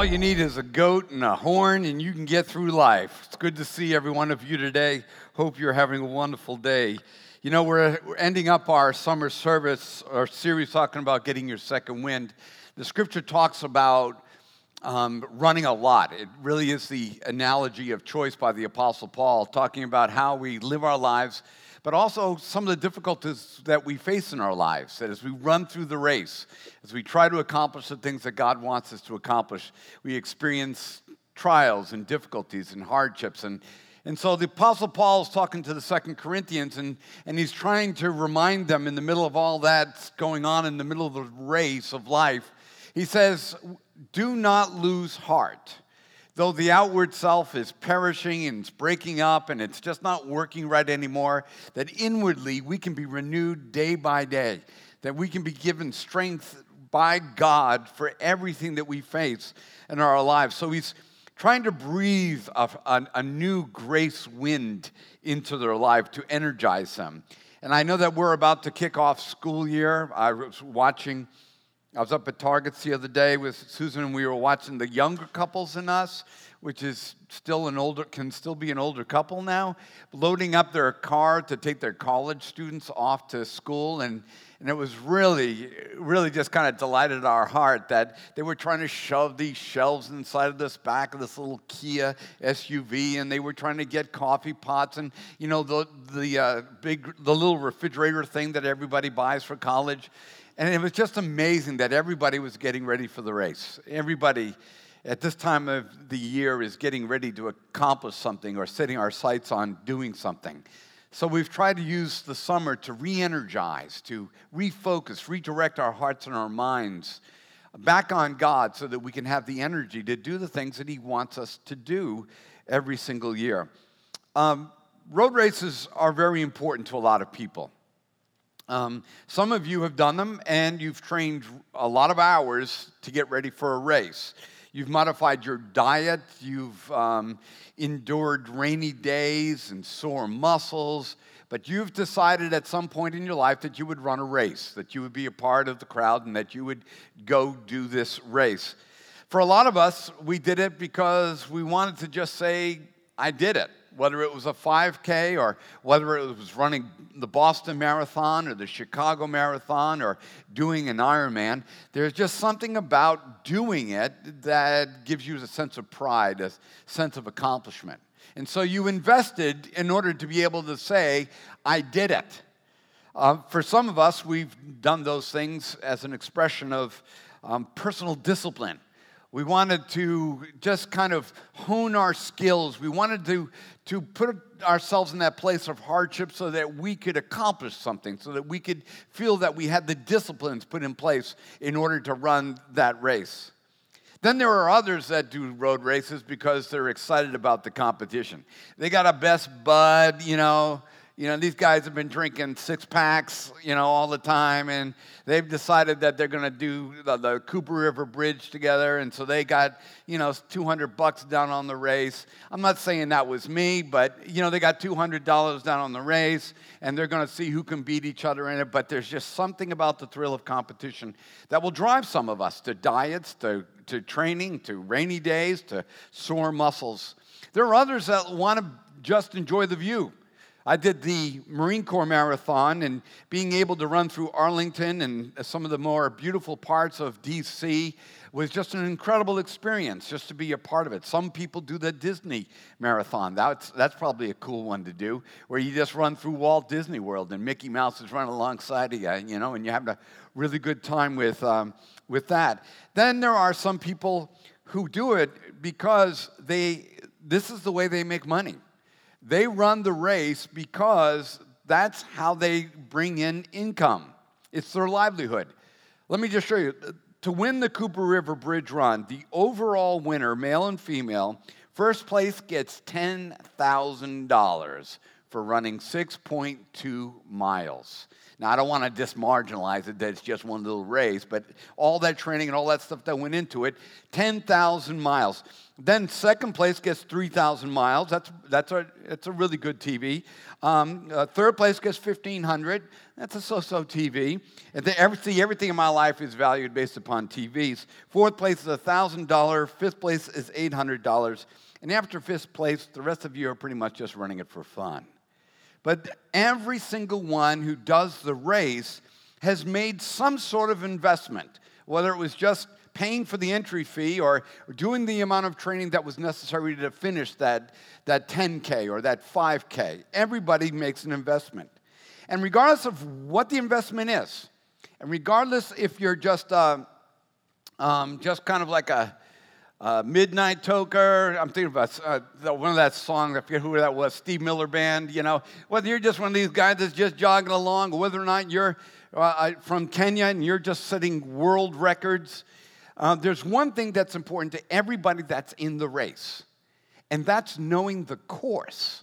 all you need is a goat and a horn, and you can get through life. It's good to see every one of you today. Hope you're having a wonderful day. You know, we're, ending up our summer service, our series talking about getting your second wind. The scripture talks about um, running a lot. It really is the analogy of choice by the Apostle Paul, talking about how we live our lives but also some of the difficulties that we face in our lives. That as we run through the race, as we try to accomplish the things that God wants us to accomplish, we experience trials and difficulties and hardships. And, and so the Apostle Paul is talking to the Second Corinthians, and, and he's trying to remind them in the middle of all that's going on in the middle of the race of life. He says, Do not lose heart though the outward self is perishing and it's breaking up and it's just not working right anymore, that inwardly we can be renewed day by day, that we can be given strength by God for everything that we face in our lives. So he's trying to breathe a, a, a new grace wind into their life to energize them. And I know that we're about to kick off school year. I was watching I was up at Targets the other day with Susan, and we were watching the younger couples in us, which is still an older, can still be an older couple now, loading up their car to take their college students off to school. And, and it was really, really just kind of delighted our heart that they were trying to shove these shelves inside of this back of this little Kia SUV, and they were trying to get coffee pots and, you know, the, the uh, big, the little refrigerator thing that everybody buys for college. And it was just amazing that everybody was getting ready for the race. Everybody at this time of the year is getting ready to accomplish something or setting our sights on doing something. So we've tried to use the summer to re energize, to refocus, redirect our hearts and our minds back on God so that we can have the energy to do the things that He wants us to do every single year. Um, road races are very important to a lot of people. Um, some of you have done them and you've trained a lot of hours to get ready for a race. You've modified your diet, you've um, endured rainy days and sore muscles, but you've decided at some point in your life that you would run a race, that you would be a part of the crowd, and that you would go do this race. For a lot of us, we did it because we wanted to just say, I did it whether it was a 5K or whether it was running the Boston Marathon or the Chicago Marathon or doing an Ironman, there's just something about doing it that gives you a sense of pride, a sense of accomplishment. And so you invested in order to be able to say, I did it. Uh, for some of us, we've done those things as an expression of um, personal discipline. We wanted to just kind of hone our skills. We wanted to, to put ourselves in that place of hardship so that we could accomplish something, so that we could feel that we had the disciplines put in place in order to run that race. Then there are others that do road races because they're excited about the competition. They got a best bud, you know, you know, these guys have been drinking six packs, you know, all the time, and they've decided that they're going to do the, the, Cooper River Bridge together, and so they got, you know, 200 bucks down on the race. I'm not saying that was me, but, you know, they got $200 down on the race, and they're going to see who can beat each other in it, but there's just something about the thrill of competition that will drive some of us to diets, to, to training, to rainy days, to sore muscles. There are others that want to just enjoy the view I did the Marine Corps Marathon, and being able to run through Arlington and some of the more beautiful parts of DC was just an incredible experience just to be a part of it. Some people do the Disney Marathon. That's, that's probably a cool one to do, where you just run through Walt Disney World and Mickey Mouse is running alongside of you, you know, and you have a really good time with, um, with that. Then there are some people who do it because they, this is the way they make money. They run the race because that's how they bring in income. It's their livelihood. Let me just show you. To win the Cooper River Bridge Run, the overall winner, male and female, first place gets $10,000 for running 6.2 miles. Now, I don't want to dismarginalize it that it's just one little race, but all that training and all that stuff that went into it 10,000 miles. Then, second place gets 3,000 miles. That's, that's, a, that's a really good TV. Um, uh, third place gets 1,500. That's a so so TV. And then every, see, everything in my life is valued based upon TVs. Fourth place is $1,000. Fifth place is $800. And after fifth place, the rest of you are pretty much just running it for fun. But every single one who does the race has made some sort of investment, whether it was just paying for the entry fee or doing the amount of training that was necessary to finish that, that 10K or that 5K. Everybody makes an investment. And regardless of what the investment is, and regardless if you're just, uh, um, just kind of like a, uh, Midnight Toker. I'm thinking about uh, one of that songs. I forget who that was. Steve Miller Band. You know, whether you're just one of these guys that's just jogging along, whether or not you're uh, from Kenya and you're just setting world records. Uh, there's one thing that's important to everybody that's in the race, and that's knowing the course.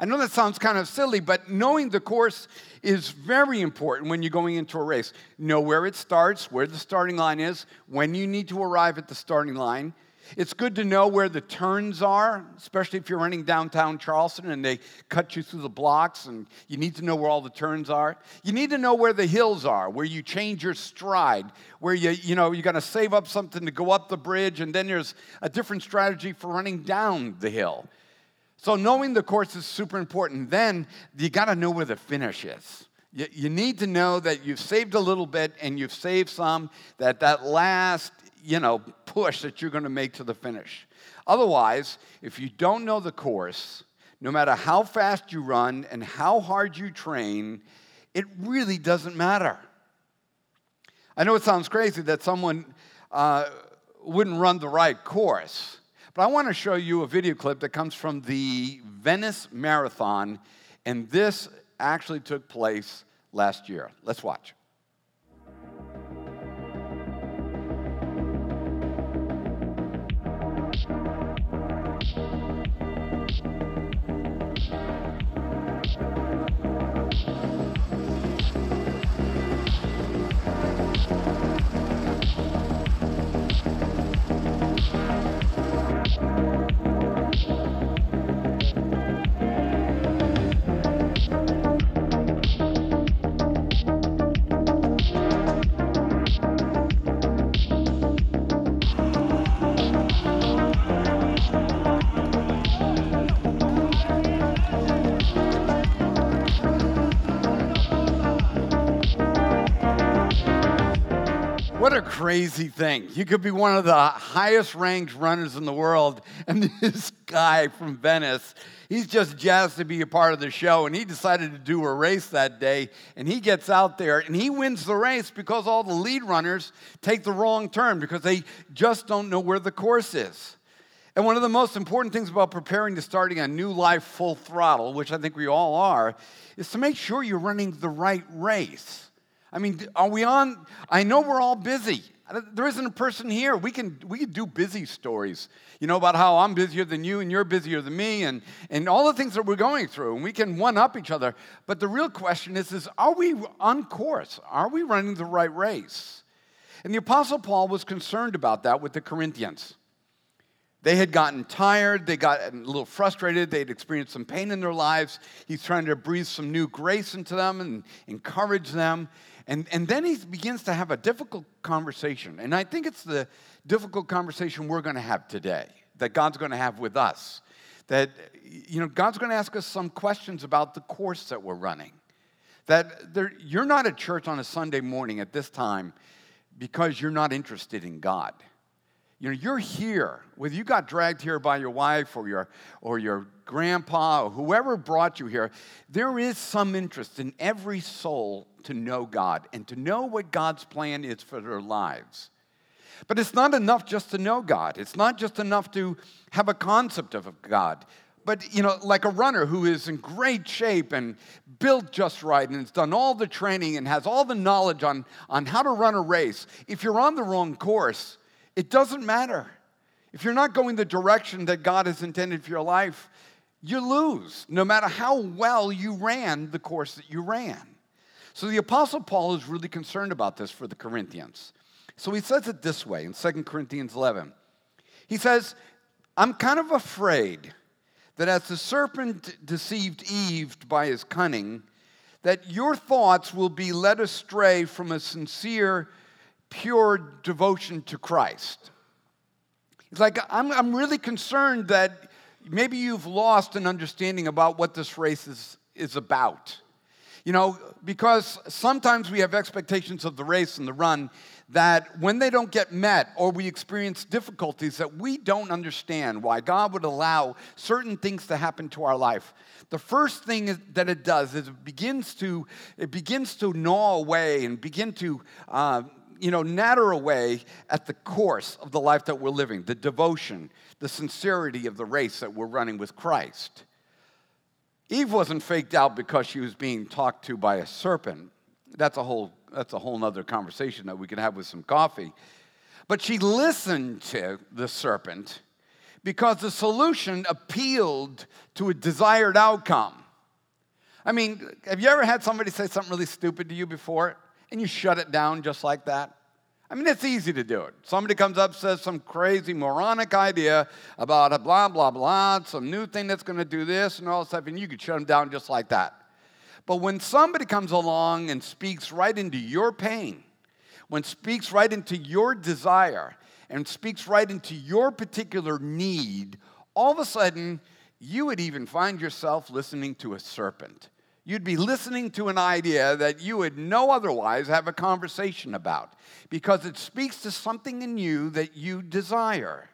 I know that sounds kind of silly, but knowing the course is very important when you're going into a race. Know where it starts, where the starting line is, when you need to arrive at the starting line. It's good to know where the turns are, especially if you're running downtown Charleston and they cut you through the blocks and you need to know where all the turns are. You need to know where the hills are, where you change your stride, where you, you know, you're to save up something to go up the bridge and then there's a different strategy for running down the hill. So knowing the course is super important. Then you got to know where the finish is. You, you need to know that you've saved a little bit and you've saved some, that that last, you know, push that you're going to make to the finish. Otherwise, if you don't know the course, no matter how fast you run and how hard you train, it really doesn't matter. I know it sounds crazy that someone uh, wouldn't run the right course. But I want to show you a video clip that comes from the Venice Marathon, and this actually took place last year. Let's watch. Crazy thing. You could be one of the highest ranked runners in the world, and this guy from Venice, he's just jazzed to be a part of the show, and he decided to do a race that day, and he gets out there, and he wins the race because all the lead runners take the wrong turn because they just don't know where the course is. And one of the most important things about preparing to starting a new life full throttle, which I think we all are, is to make sure you're running the right race. I mean, are we on? I know we're all busy. Uh, there isn't a person here. We can, we can do busy stories, you know, about how I'm busier than you and you're busier than me and, and all the things that we're going through. And we can one up each other. But the real question is, is are we on course? Are we running the right race? And the Apostle Paul was concerned about that with the Corinthians. They had gotten tired, they got a little frustrated, they'd experienced some pain in their lives. He's trying to breathe some new grace into them and encourage them. And, and then he begins to have a difficult conversation. And I think it's the difficult conversation we're going to have today, that God's going to have with us. That, you know, God's going to ask us some questions about the course that we're running. That there, you're not at church on a Sunday morning at this time because you're not interested in God. You know, you're here, whether you got dragged here by your wife or your, or your grandpa or whoever brought you here, there is some interest in every soul to know God and to know what God's plan is for their lives. But it's not enough just to know God. It's not just enough to have a concept of God. But, you know, like a runner who is in great shape and built just right and has done all the training and has all the knowledge on, on how to run a race, if you're on the wrong course, it doesn't matter. If you're not going the direction that God has intended for your life, you lose, no matter how well you ran the course that you ran. So the Apostle Paul is really concerned about this for the Corinthians. So he says it this way in 2 Corinthians 11. He says, I'm kind of afraid that as the serpent deceived Eve by his cunning, that your thoughts will be led astray from a sincere, pure devotion to Christ. It's like, I'm, I'm really concerned that maybe you've lost an understanding about what this race is, is about. You know, because sometimes we have expectations of the race and the run that when they don't get met or we experience difficulties that we don't understand why God would allow certain things to happen to our life. The first thing that it does is it begins to it begins to gnaw away and begin to uh, you know natter away at the course of the life that we're living, the devotion, the sincerity of the race that we're running with Christ. Eve wasn't faked out because she was being talked to by a serpent. That's a whole that's a whole other conversation that we can have with some coffee. But she listened to the serpent because the solution appealed to a desired outcome. I mean, have you ever had somebody say something really stupid to you before and you shut it down just like that? I mean, it's easy to do it. Somebody comes up, says some crazy moronic idea about a blah, blah, blah, some new thing that's going to do this and all this stuff, and you could shut them down just like that. But when somebody comes along and speaks right into your pain, when speaks right into your desire, and speaks right into your particular need, all of a sudden, you would even find yourself listening to a serpent. You'd be listening to an idea that you would no otherwise have a conversation about because it speaks to something in you that you desire.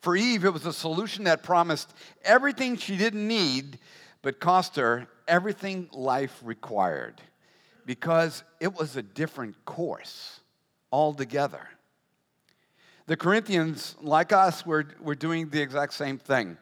For Eve, it was a solution that promised everything she didn't need, but cost her everything life required because it was a different course altogether. The Corinthians, like us, were, were doing the exact same thing.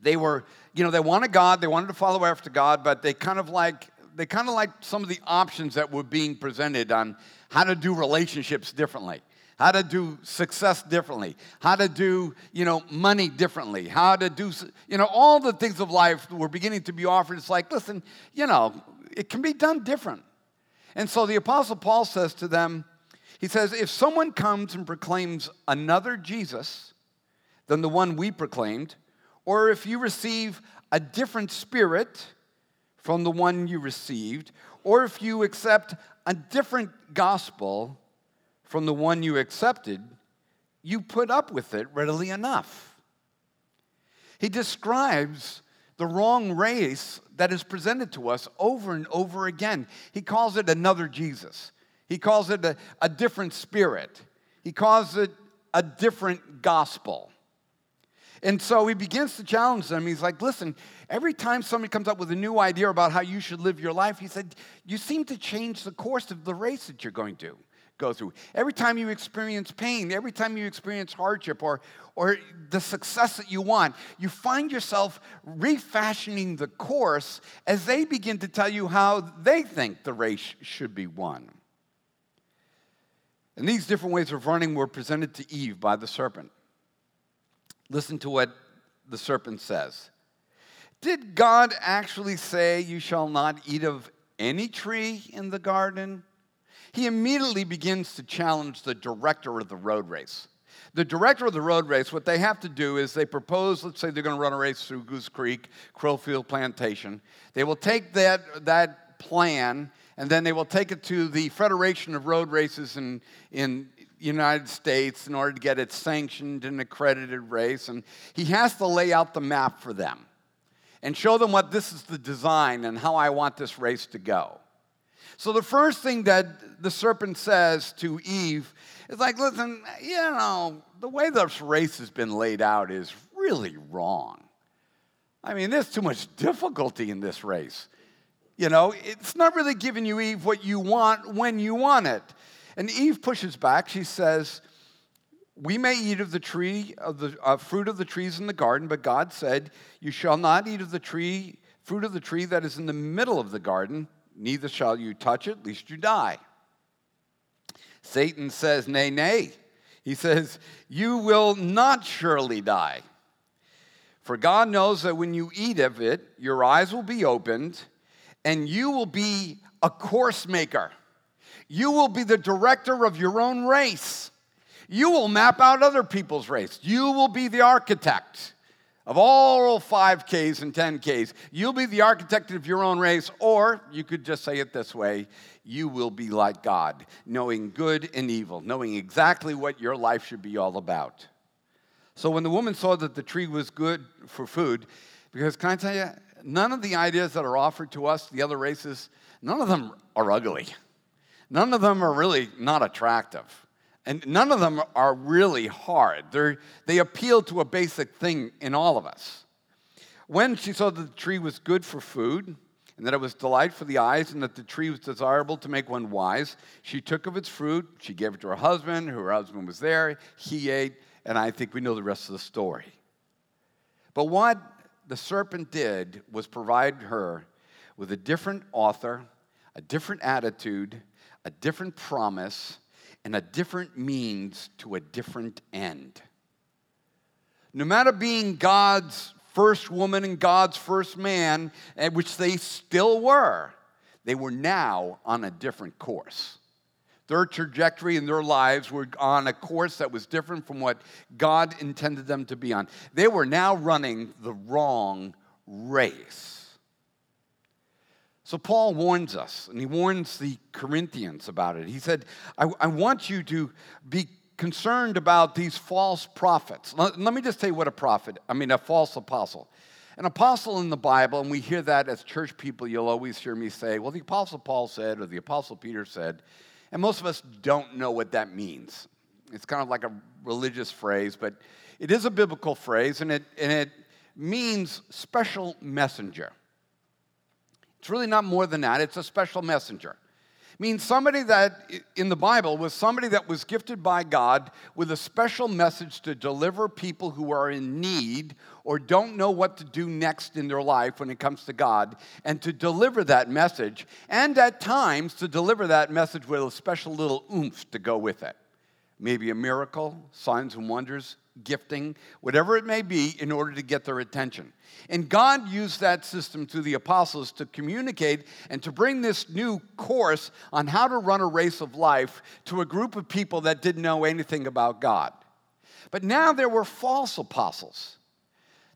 They were, you know, they wanted God, they wanted to follow after God, but they kind of like they kind of like some of the options that were being presented on how to do relationships differently how to do success differently, how to do, you know, money differently, how to do, you know, all the things of life were beginning to be offered. It's like, listen, you know, it can be done different. And so the Apostle Paul says to them, he says, if someone comes and proclaims another Jesus than the one we proclaimed, or if you receive a different spirit from the one you received, or if you accept a different gospel from the one you accepted, you put up with it readily enough. He describes the wrong race that is presented to us over and over again. He calls it another Jesus. He calls it a, a different spirit. He calls it a different gospel. And so he begins to challenge them. He's like, listen, every time somebody comes up with a new idea about how you should live your life, he said, you seem to change the course of the race that you're going to go through. Every time you experience pain, every time you experience hardship or, or the success that you want, you find yourself refashioning the course as they begin to tell you how they think the race should be won. And these different ways of running were presented to Eve by the serpent. Listen to what the serpent says. Did God actually say, You shall not eat of any tree in the garden? he immediately begins to challenge the director of the road race. The director of the road race, what they have to do is they propose, let's say they're going to run a race through Goose Creek, Crowfield Plantation. They will take that, that plan and then they will take it to the Federation of Road Races in, in United States in order to get it sanctioned and accredited race. And he has to lay out the map for them and show them what this is the design and how I want this race to go. So the first thing that the serpent says to Eve is like, listen, you know, the way this race has been laid out is really wrong. I mean, there's too much difficulty in this race. You know, it's not really giving you, Eve, what you want when you want it. And Eve pushes back. She says, We may eat of the tree, of the uh, fruit of the trees in the garden, but God said, You shall not eat of the tree, fruit of the tree that is in the middle of the garden neither shall you touch it, lest you die. Satan says, Nay, nay. He says, You will not surely die. For God knows that when you eat of it, your eyes will be opened, and you will be a course maker. You will be the director of your own race. You will map out other people's race. You will be the architect of all 5Ks and 10Ks. You'll be the architect of your own race, or you could just say it this way you will be like God, knowing good and evil, knowing exactly what your life should be all about. So when the woman saw that the tree was good for food, because can I tell you, none of the ideas that are offered to us, the other races, none of them are ugly. None of them are really not attractive. And none of them are really hard. They're, they appeal to a basic thing in all of us. When she saw that the tree was good for food, and that it was delight for the eyes, and that the tree was desirable to make one wise, she took of its fruit, she gave it to her husband, her husband was there, he ate, and I think we know the rest of the story. But what the serpent did was provide her with a different author, a different attitude, a different promise, and a different means to a different end. No matter being God's first woman and God's first man, eh, which they still were, they were now on a different course. Their trajectory in their lives were on a course that was different from what God intended them to be on. They were now running the wrong race. So Paul warns us, and he warns the Corinthians about it. He said, I, I want you to be concerned about these false prophets. Let, let, me just tell you what a prophet, I mean, a false apostle. An apostle in the Bible, and we hear that as church people, you'll always hear me say, well, the apostle Paul said, or the apostle Peter said, and most of us don't know what that means. It's kind of like a religious phrase, but it is a biblical phrase, and it, and it means special messenger. It's really not more than that, it's a special messenger. It means somebody that in the Bible was somebody that was gifted by God with a special message to deliver people who are in need or don't know what to do next in their life when it comes to God, and to deliver that message, and at times to deliver that message with a special little oomph to go with it. Maybe a miracle, signs and wonders, gifting, whatever it may be, in order to get their attention. And God used that system through the apostles to communicate and to bring this new course on how to run a race of life to a group of people that didn't know anything about God. But now there were false apostles.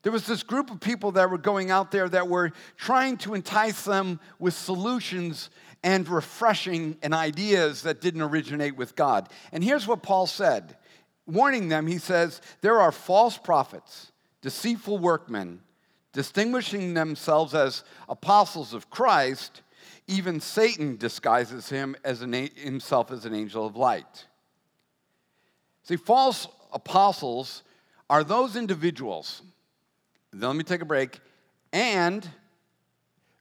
There was this group of people that were going out there that were trying to entice them with solutions and refreshing and ideas that didn't originate with God. And here's what Paul said warning them, he says, There are false prophets, deceitful workmen, distinguishing themselves as apostles of Christ. Even Satan disguises him as an, himself as an angel of light. See, false apostles are those individuals, let me take a break, and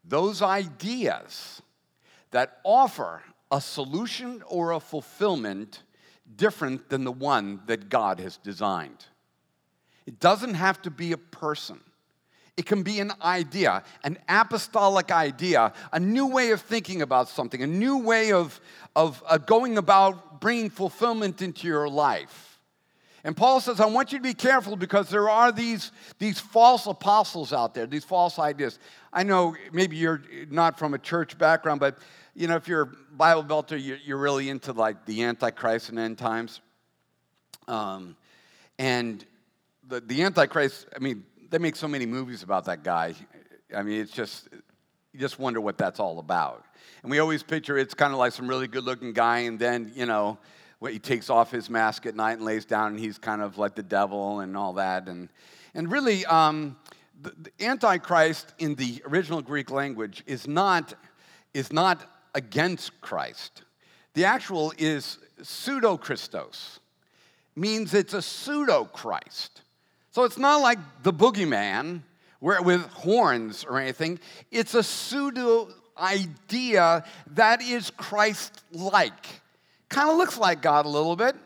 those ideas that offer a solution or a fulfillment different than the one that God has designed. It doesn't have to be a person. It can be an idea, an apostolic idea, a new way of thinking about something, a new way of, of uh, going about bringing fulfillment into your life. And Paul says, I want you to be careful because there are these, these false apostles out there, these false ideas. I know maybe you're not from a church background, but you know, if you're a Bible belter, you're really into like the Antichrist and end times. Um, and the, the Antichrist, I mean, they make so many movies about that guy. I mean, it's just, you just wonder what that's all about. And we always picture it's kind of like some really good looking guy, and then, you know, he takes off his mask at night and lays down, and he's kind of like the devil and all that. And, and really, um, the, the Antichrist in the original Greek language is not, is not against Christ. The actual is pseudo Christos, means it's a pseudo Christ. So it's not like the boogeyman where, with horns or anything. It's a pseudo idea that is Christ like. Kind of looks like God a little bit.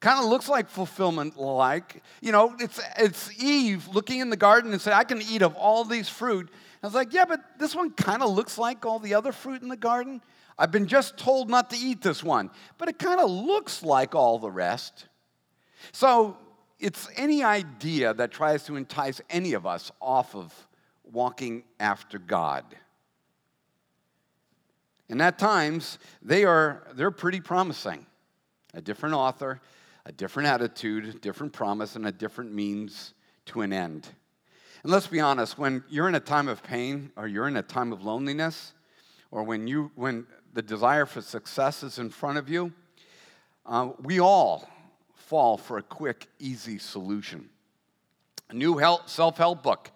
Kind of looks like fulfillment like. You know, it's, it's Eve looking in the garden and say, I can eat of all these fruit. I was like, yeah, but this one kind of looks like all the other fruit in the garden. I've been just told not to eat this one, but it kind of looks like all the rest. So it's any idea that tries to entice any of us off of walking after God. And at times, they are they're pretty promising. A different author, a different attitude, different promise, and a different means to an end. And let's be honest, when you're in a time of pain or you're in a time of loneliness, or when, you, when the desire for success is in front of you, uh, we all fall for a quick, easy solution. A new self help book.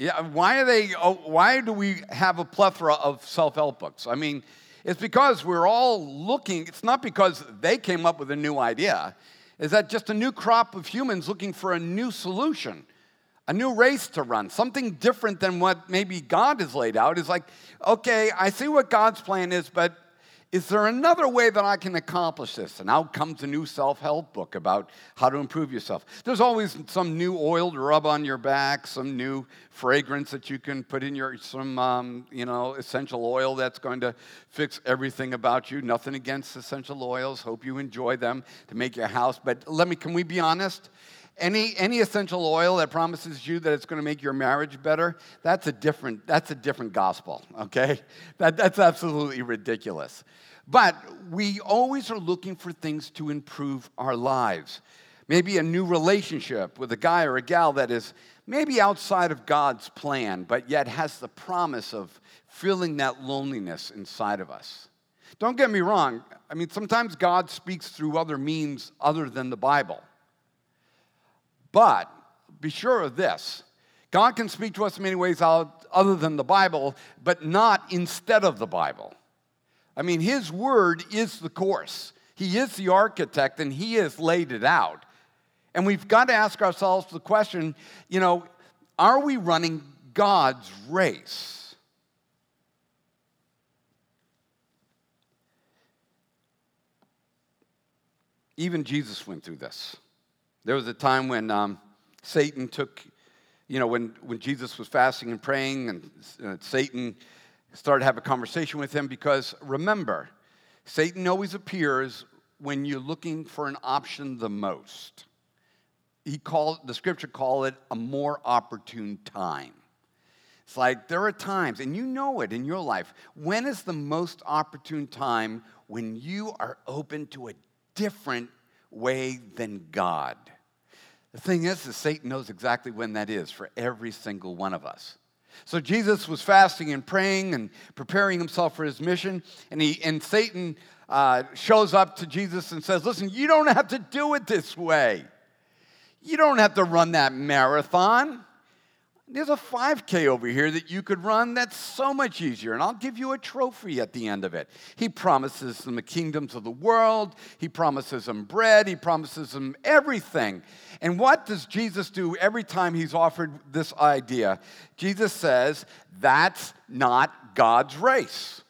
Yeah, why, are they, oh, why do we have a plethora of self help books? I mean, it's because we're all looking, it's not because they came up with a new idea, is that just a new crop of humans looking for a new solution, a new race to run, something different than what maybe God has laid out. Is like, okay, I see what God's plan is, but is there another way that I can accomplish this? And out comes a new self help book about how to improve yourself. There's always some new oil to rub on your back, some new fragrance that you can put in your, some, um, you know, essential oil that's going to fix everything about you. Nothing against essential oils. Hope you enjoy them to make your house. But let me, can we be honest? Any, any essential oil that promises you that it's going to make your marriage better, that's a different, that's a different gospel, okay? That, that's absolutely ridiculous. But we always are looking for things to improve our lives. Maybe a new relationship with a guy or a gal that is maybe outside of God's plan, but yet has the promise of filling that loneliness inside of us. Don't get me wrong. I mean, sometimes God speaks through other means other than the Bible. But be sure of this God can speak to us in many ways other than the Bible, but not instead of the Bible. I mean, His Word is the course, He is the architect, and He has laid it out. And we've got to ask ourselves the question you know, are we running God's race? Even Jesus went through this. There was a time when um, Satan took, you know, when, when Jesus was fasting and praying, and uh, Satan started to have a conversation with him because remember, Satan always appears when you're looking for an option the most. He called the scripture call it a more opportune time. It's like there are times, and you know it in your life. When is the most opportune time when you are open to a different way than God. The thing is, is Satan knows exactly when that is for every single one of us. So Jesus was fasting and praying and preparing himself for his mission, and he and Satan uh, shows up to Jesus and says, "Listen, you don't have to do it this way. You don't have to run that marathon. There's a 5K over here that you could run that's so much easier, and I'll give you a trophy at the end of it. He promises them the kingdoms of the world, he promises them bread, he promises them everything. And what does Jesus do every time he's offered this idea? Jesus says, That's not God's race.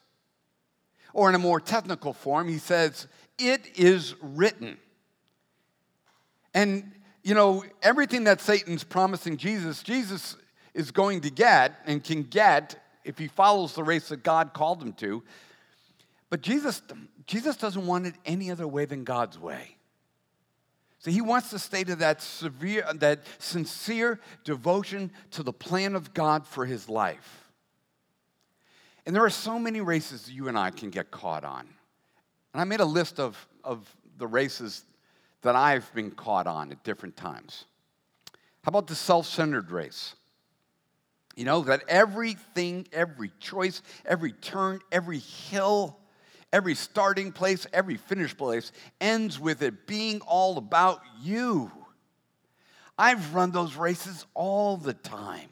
Or in a more technical form, he says, It is written. And you know, everything that Satan's promising Jesus, Jesus is going to get and can get if he follows the race that God called him to. But Jesus, Jesus doesn't want it any other way than God's way. So he wants to stay to that severe, that sincere devotion to the plan of God for his life. And there are so many races you and I can get caught on. And I made a list of, of the races that I've been caught on at different times. How about the self centered race? You know, that everything, every choice, every turn, every hill, every starting place, every finish place ends with it being all about you. I've run those races all the time.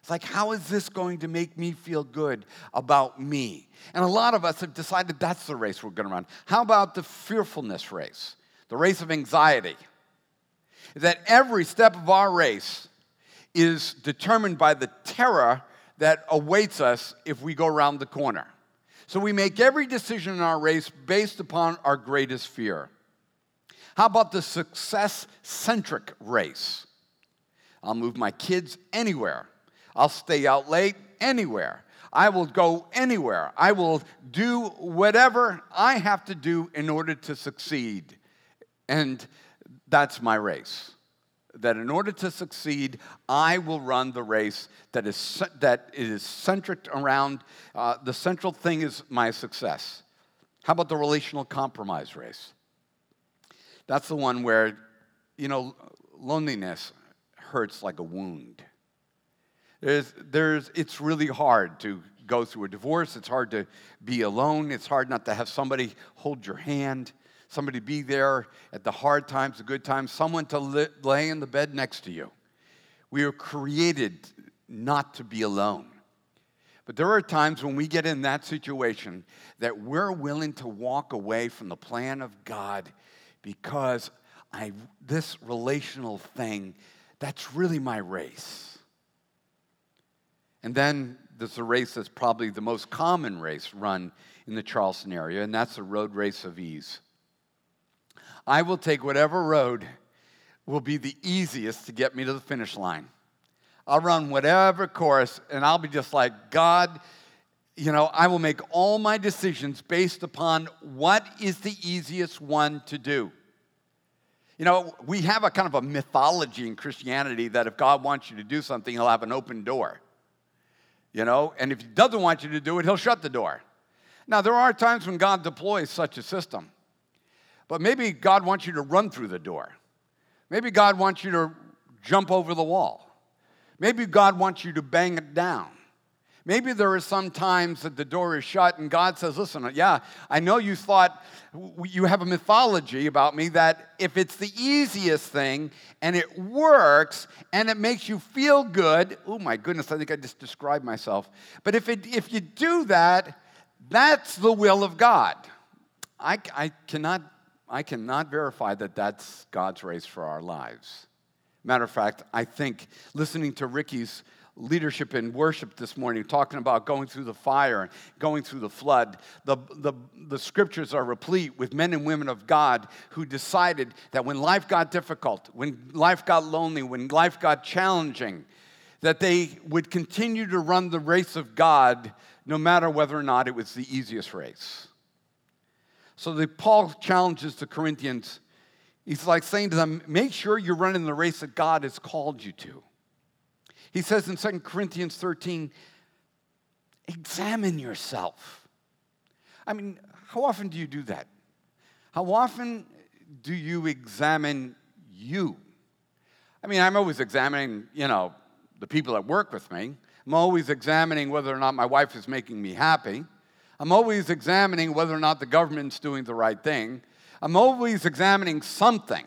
It's like, how is this going to make me feel good about me? And a lot of us have decided that's the race we're going to run. How about the fearfulness race, the race of anxiety? That every step of our race is determined by the terror that awaits us if we go around the corner. So we make every decision in our race based upon our greatest fear. How about the success centric race? I'll move my kids anywhere. I'll stay out late anywhere. I will go anywhere. I will do whatever I have to do in order to succeed. And that's my race. That in order to succeed, I will run the race that is, that is centric around uh, the central thing is my success. How about the relational compromise race? That's the one where, you know, loneliness hurts like a wound. There's, there's, it's really hard to go through a divorce. It's hard to be alone. It's hard not to have somebody hold your hand, somebody to be there at the hard times, the good times, someone to li- lay in the bed next to you. We are created not to be alone. But there are times when we get in that situation that we're willing to walk away from the plan of God because I, this relational thing, that's really my race. And then there's a race that's probably the most common race run in the Charleston area, and that's the road race of ease. I will take whatever road will be the easiest to get me to the finish line. I'll run whatever course, and I'll be just like, God, you know, I will make all my decisions based upon what is the easiest one to do. You know, we have a kind of a mythology in Christianity that if God wants you to do something, he'll have an open door. You know, and if he doesn't want you to do it, he'll shut the door. Now, there are times when God deploys such a system, but maybe God wants you to run through the door. Maybe God wants you to jump over the wall. Maybe God wants you to bang it down. Maybe there are some times that the door is shut and God says, Listen, yeah, I know you thought you have a mythology about me that if it's the easiest thing and it works and it makes you feel good, oh my goodness, I think I just described myself. But if, it, if you do that, that's the will of God. I, I, cannot, I cannot verify that that's God's race for our lives. Matter of fact, I think listening to Ricky's leadership in worship this morning, talking about going through the fire, going through the flood, the, the, the scriptures are replete with men and women of God who decided that when life got difficult, when life got lonely, when life got challenging, that they would continue to run the race of God no matter whether or not it was the easiest race. So the, Paul challenges the Corinthians He's like saying to them, make sure you're running the race that God has called you to. He says in 2 Corinthians 13, examine yourself. I mean, how often do you do that? How often do you examine you? I mean, I'm always examining, you know, the people that work with me. I'm always examining whether or not my wife is making me happy. I'm always examining whether or not the government's doing the right thing. I'm always examining something.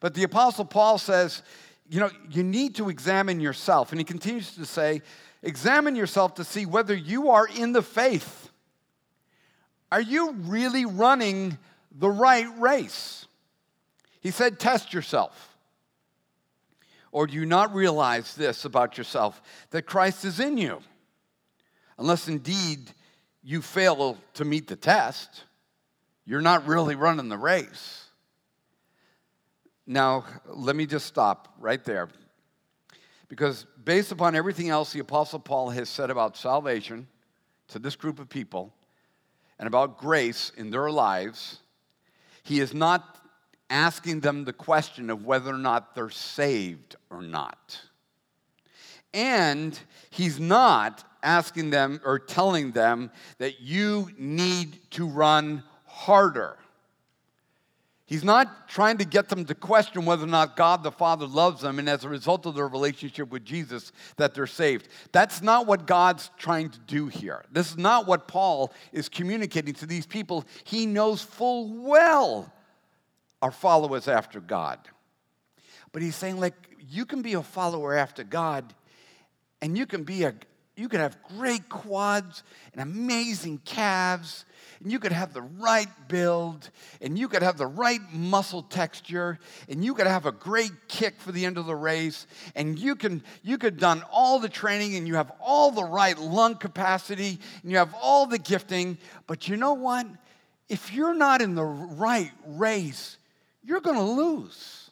But the Apostle Paul says, you know, you need to examine yourself. And he continues to say, examine yourself to see whether you are in the faith. Are you really running the right race? He said, test yourself. Or do you not realize this about yourself that Christ is in you? Unless indeed you fail to meet the test you're not really running the race. Now, let me just stop right there. Because based upon everything else the Apostle Paul has said about salvation to this group of people and about grace in their lives, he is not asking them the question of whether or not they're saved or not. And he's not asking them or telling them that you need to run harder. He's not trying to get them to question whether or not God the Father loves them and as a result of their relationship with Jesus that they're saved. That's not what God's trying to do here. This is not what Paul is communicating to these people. He knows full well our followers after God. But he's saying like you can be a follower after God and you can be a you could have great quads and amazing calves and you could have the right build, and you could have the right muscle texture, and you could have a great kick for the end of the race, and you can you could done all the training, and you have all the right lung capacity, and you have all the gifting. But you know what? If you're not in the right race, you're going to lose.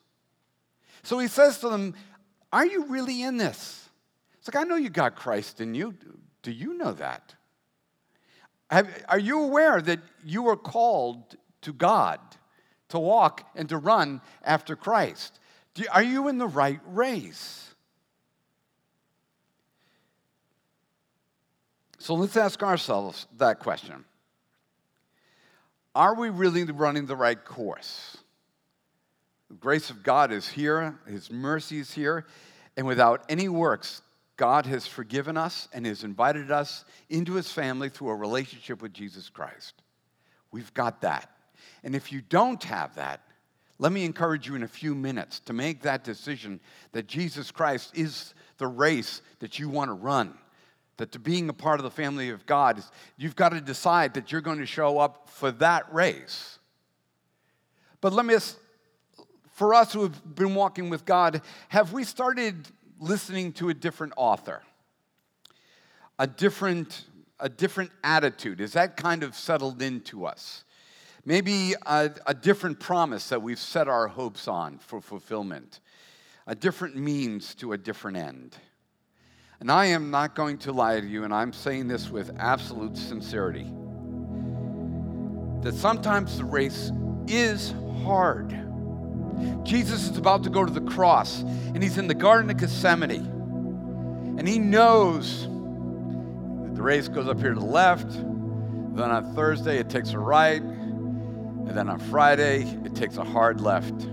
So he says to them, Are you really in this? It's like, I know you got Christ in you. Do you know that? Have, are you aware that you are called to God to walk and to run after Christ? Are you in the right race? So let's ask ourselves that question Are we really running the right course? The grace of God is here, His mercy is here, and without any works, God has forgiven us and has invited us into His family through a relationship with Jesus Christ. We've got that. And if you don't have that, let me encourage you in a few minutes to make that decision that Jesus Christ is the race that you want to run. That to being a part of the family of God, you've got to decide that you're going to show up for that race. But let me, for us who have been walking with God, have we started listening to a different author? A different, a different attitude? Is that kind of settled into us? Maybe a, a different promise that we've set our hopes on for fulfillment, a different means to a different end. And I am not going to lie to you, and I'm saying this with absolute sincerity that sometimes the race is hard. Jesus is about to go to the cross, and he's in the Garden of Gethsemane. And he knows the race goes up here to the left, then on Thursday it takes a right, and then on Friday it takes a hard left.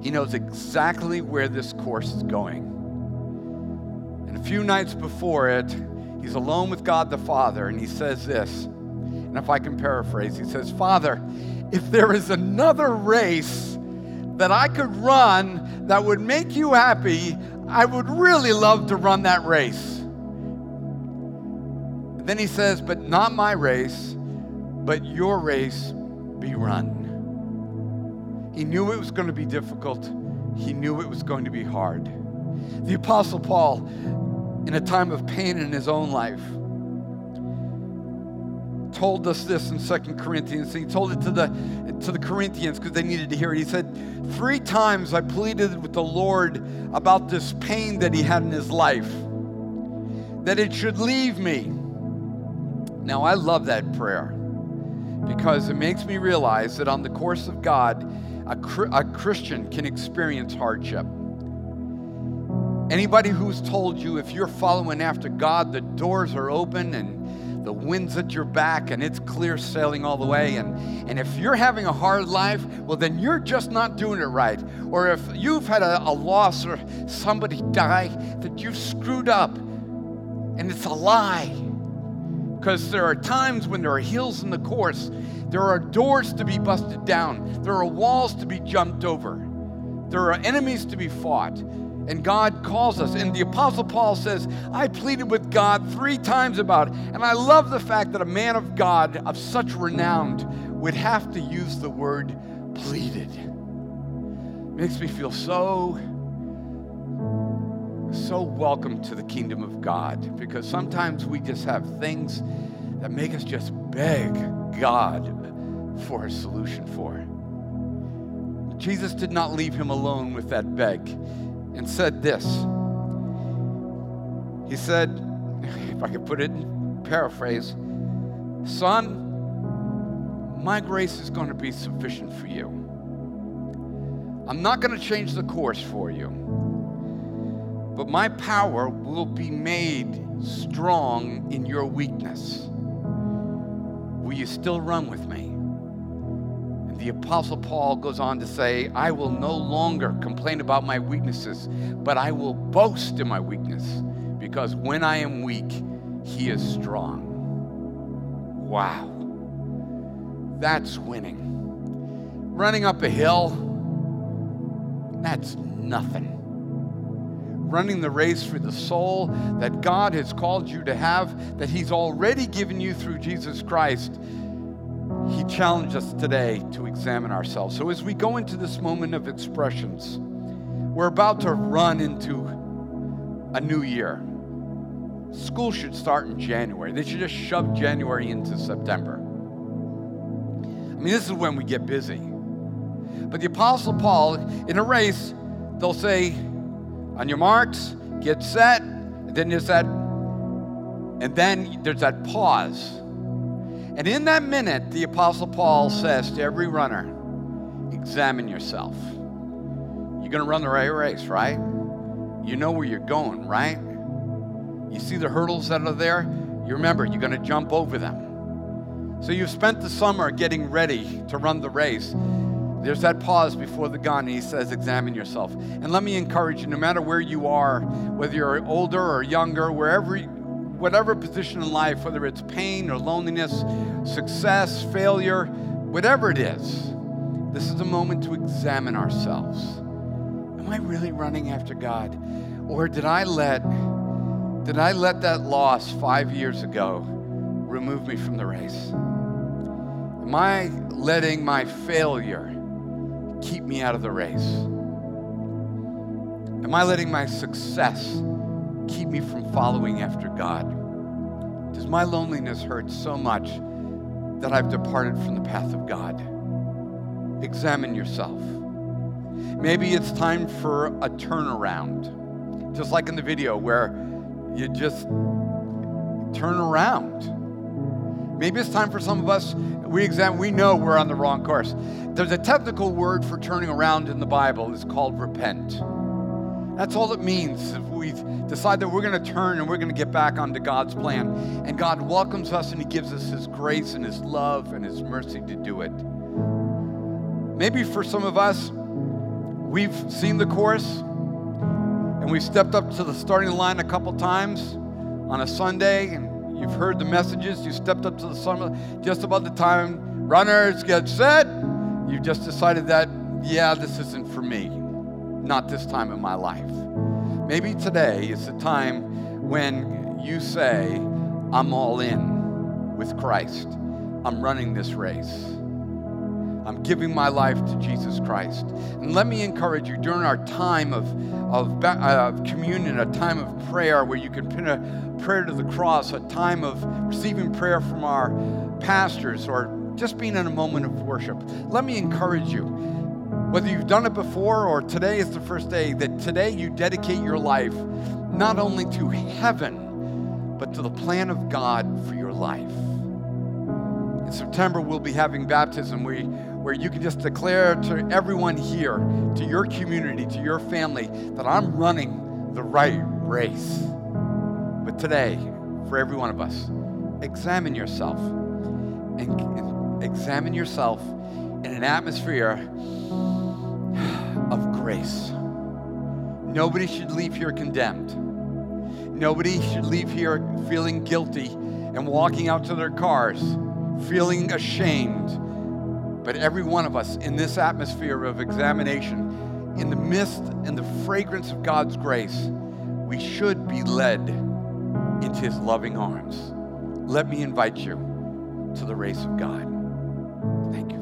He knows exactly where this course is going. And a few nights before it, he's alone with God the Father, and he says this. And if I can paraphrase, he says, Father, if there is another race that I could run that would make you happy, I would really love to run that race. Then he says, But not my race, but your race be run. He knew it was going to be difficult, he knew it was going to be hard. The Apostle Paul in a time of pain in his own life told us this in Second Corinthians. He told it to the, to the Corinthians because they needed to hear it. He said, Three times I pleaded with the Lord about this pain that he had in his life, that it should leave me. Now, I love that prayer because it makes me realize that on the course of God, a, a Christian can experience hardship. Anybody who's told you if you're following after God, the doors are open and the wind's at your back and it's clear sailing all the way. And, and if you're having a hard life, well, then you're just not doing it right. Or if you've had a, a loss or somebody die, that you've screwed up. And it's a lie. Because there are times when there are hills in the course, there are doors to be busted down, there are walls to be jumped over, there are enemies to be fought. And God calls us. And the Apostle Paul says, I pleaded with God three times about it. And I love the fact that a man of God of such renown would have to use the word pleaded. Makes me feel so, so welcome to the kingdom of God because sometimes we just have things that make us just beg God for a solution for. Jesus did not leave him alone with that beg and said this. He said, if I could put it in paraphrase, Son, my grace is going to be sufficient for you. I'm not going to change the course for you, but my power will be made strong in your weakness. Will you still run with me? The Apostle Paul goes on to say, I will no longer complain about my weaknesses, but I will boast in my weakness, because when I am weak, he is strong. Wow. That's winning. Running up a hill, that's nothing. Running the race for the soul that God has called you to have, that He's already given you through Jesus Christ he challenged us today to examine ourselves. So, as we go into this moment of expressions, we're about to run into a new year. School should start in January. They should just shove January into September. I mean, this is when we get busy. But the Apostle Paul, in a race, they'll say, on your marks, get set, and then there's that, and then there's that pause and in that minute, the Apostle Paul says to every runner, examine yourself. You're going to run the right race, right? You know where you're going, right? You see the hurdles that are there? You remember, you're going to jump over them. So you've spent the summer getting ready to run the race. There's that pause before the gun, and he says, Examine yourself. And let me encourage you no matter where you are, whether you're older or younger, wherever, whatever position in life, whether it's pain or loneliness, success, failure, whatever it is, this is a moment to examine ourselves. Am I really running after God? Or did I let did I let that loss 5 years ago remove me from the race? Am I letting my failure keep me out of the race? Am I letting my success keep me from following after God? Does my loneliness hurt so much that I've departed from the path of God? Examine yourself. Maybe it's time for a turnaround, just like in the video where you just turn around. Maybe it's time for some of us, we examine, we know we're on the wrong course. There's a technical word for turning around in the Bible, it's called repent. That's all it means. If we decide that we're going to turn and we're going to get back onto God's plan, and God welcomes us and He gives us His grace and His love and His mercy to do it. Maybe for some of us, we've seen the course and we've stepped up to the starting line a couple times on a Sunday and You've heard the messages. You stepped up to the sun just about the time runners get set. You've just decided that, yeah, this isn't for me. Not this time in my life. Maybe today is the time when you say, I'm all in with Christ. I'm running this race. I'm giving my life to Jesus Christ. And let me encourage you during our time of, of uh, communion, a time of prayer where you can pin a prayer to the cross, a time of receiving prayer from our pastors, or just being in a moment of worship. Let me encourage you, whether you've done it before or today is the first day, that today you dedicate your life not only to heaven, but to the plan of God for your life. In September, we'll be having baptism. We where you can just declare to everyone here, to your community, to your family, that I'm running the right race. But today, for every one of us, examine yourself and, and examine yourself in an atmosphere grace. Nobody should leave here condemned. Nobody should leave here feeling guilty and walking out to their cars feeling ashamed but every one of us in this atmosphere of examination, in the mist and the fragrance of God's grace, we should be led into his loving arms. Let me invite you to the race of God. Thank you.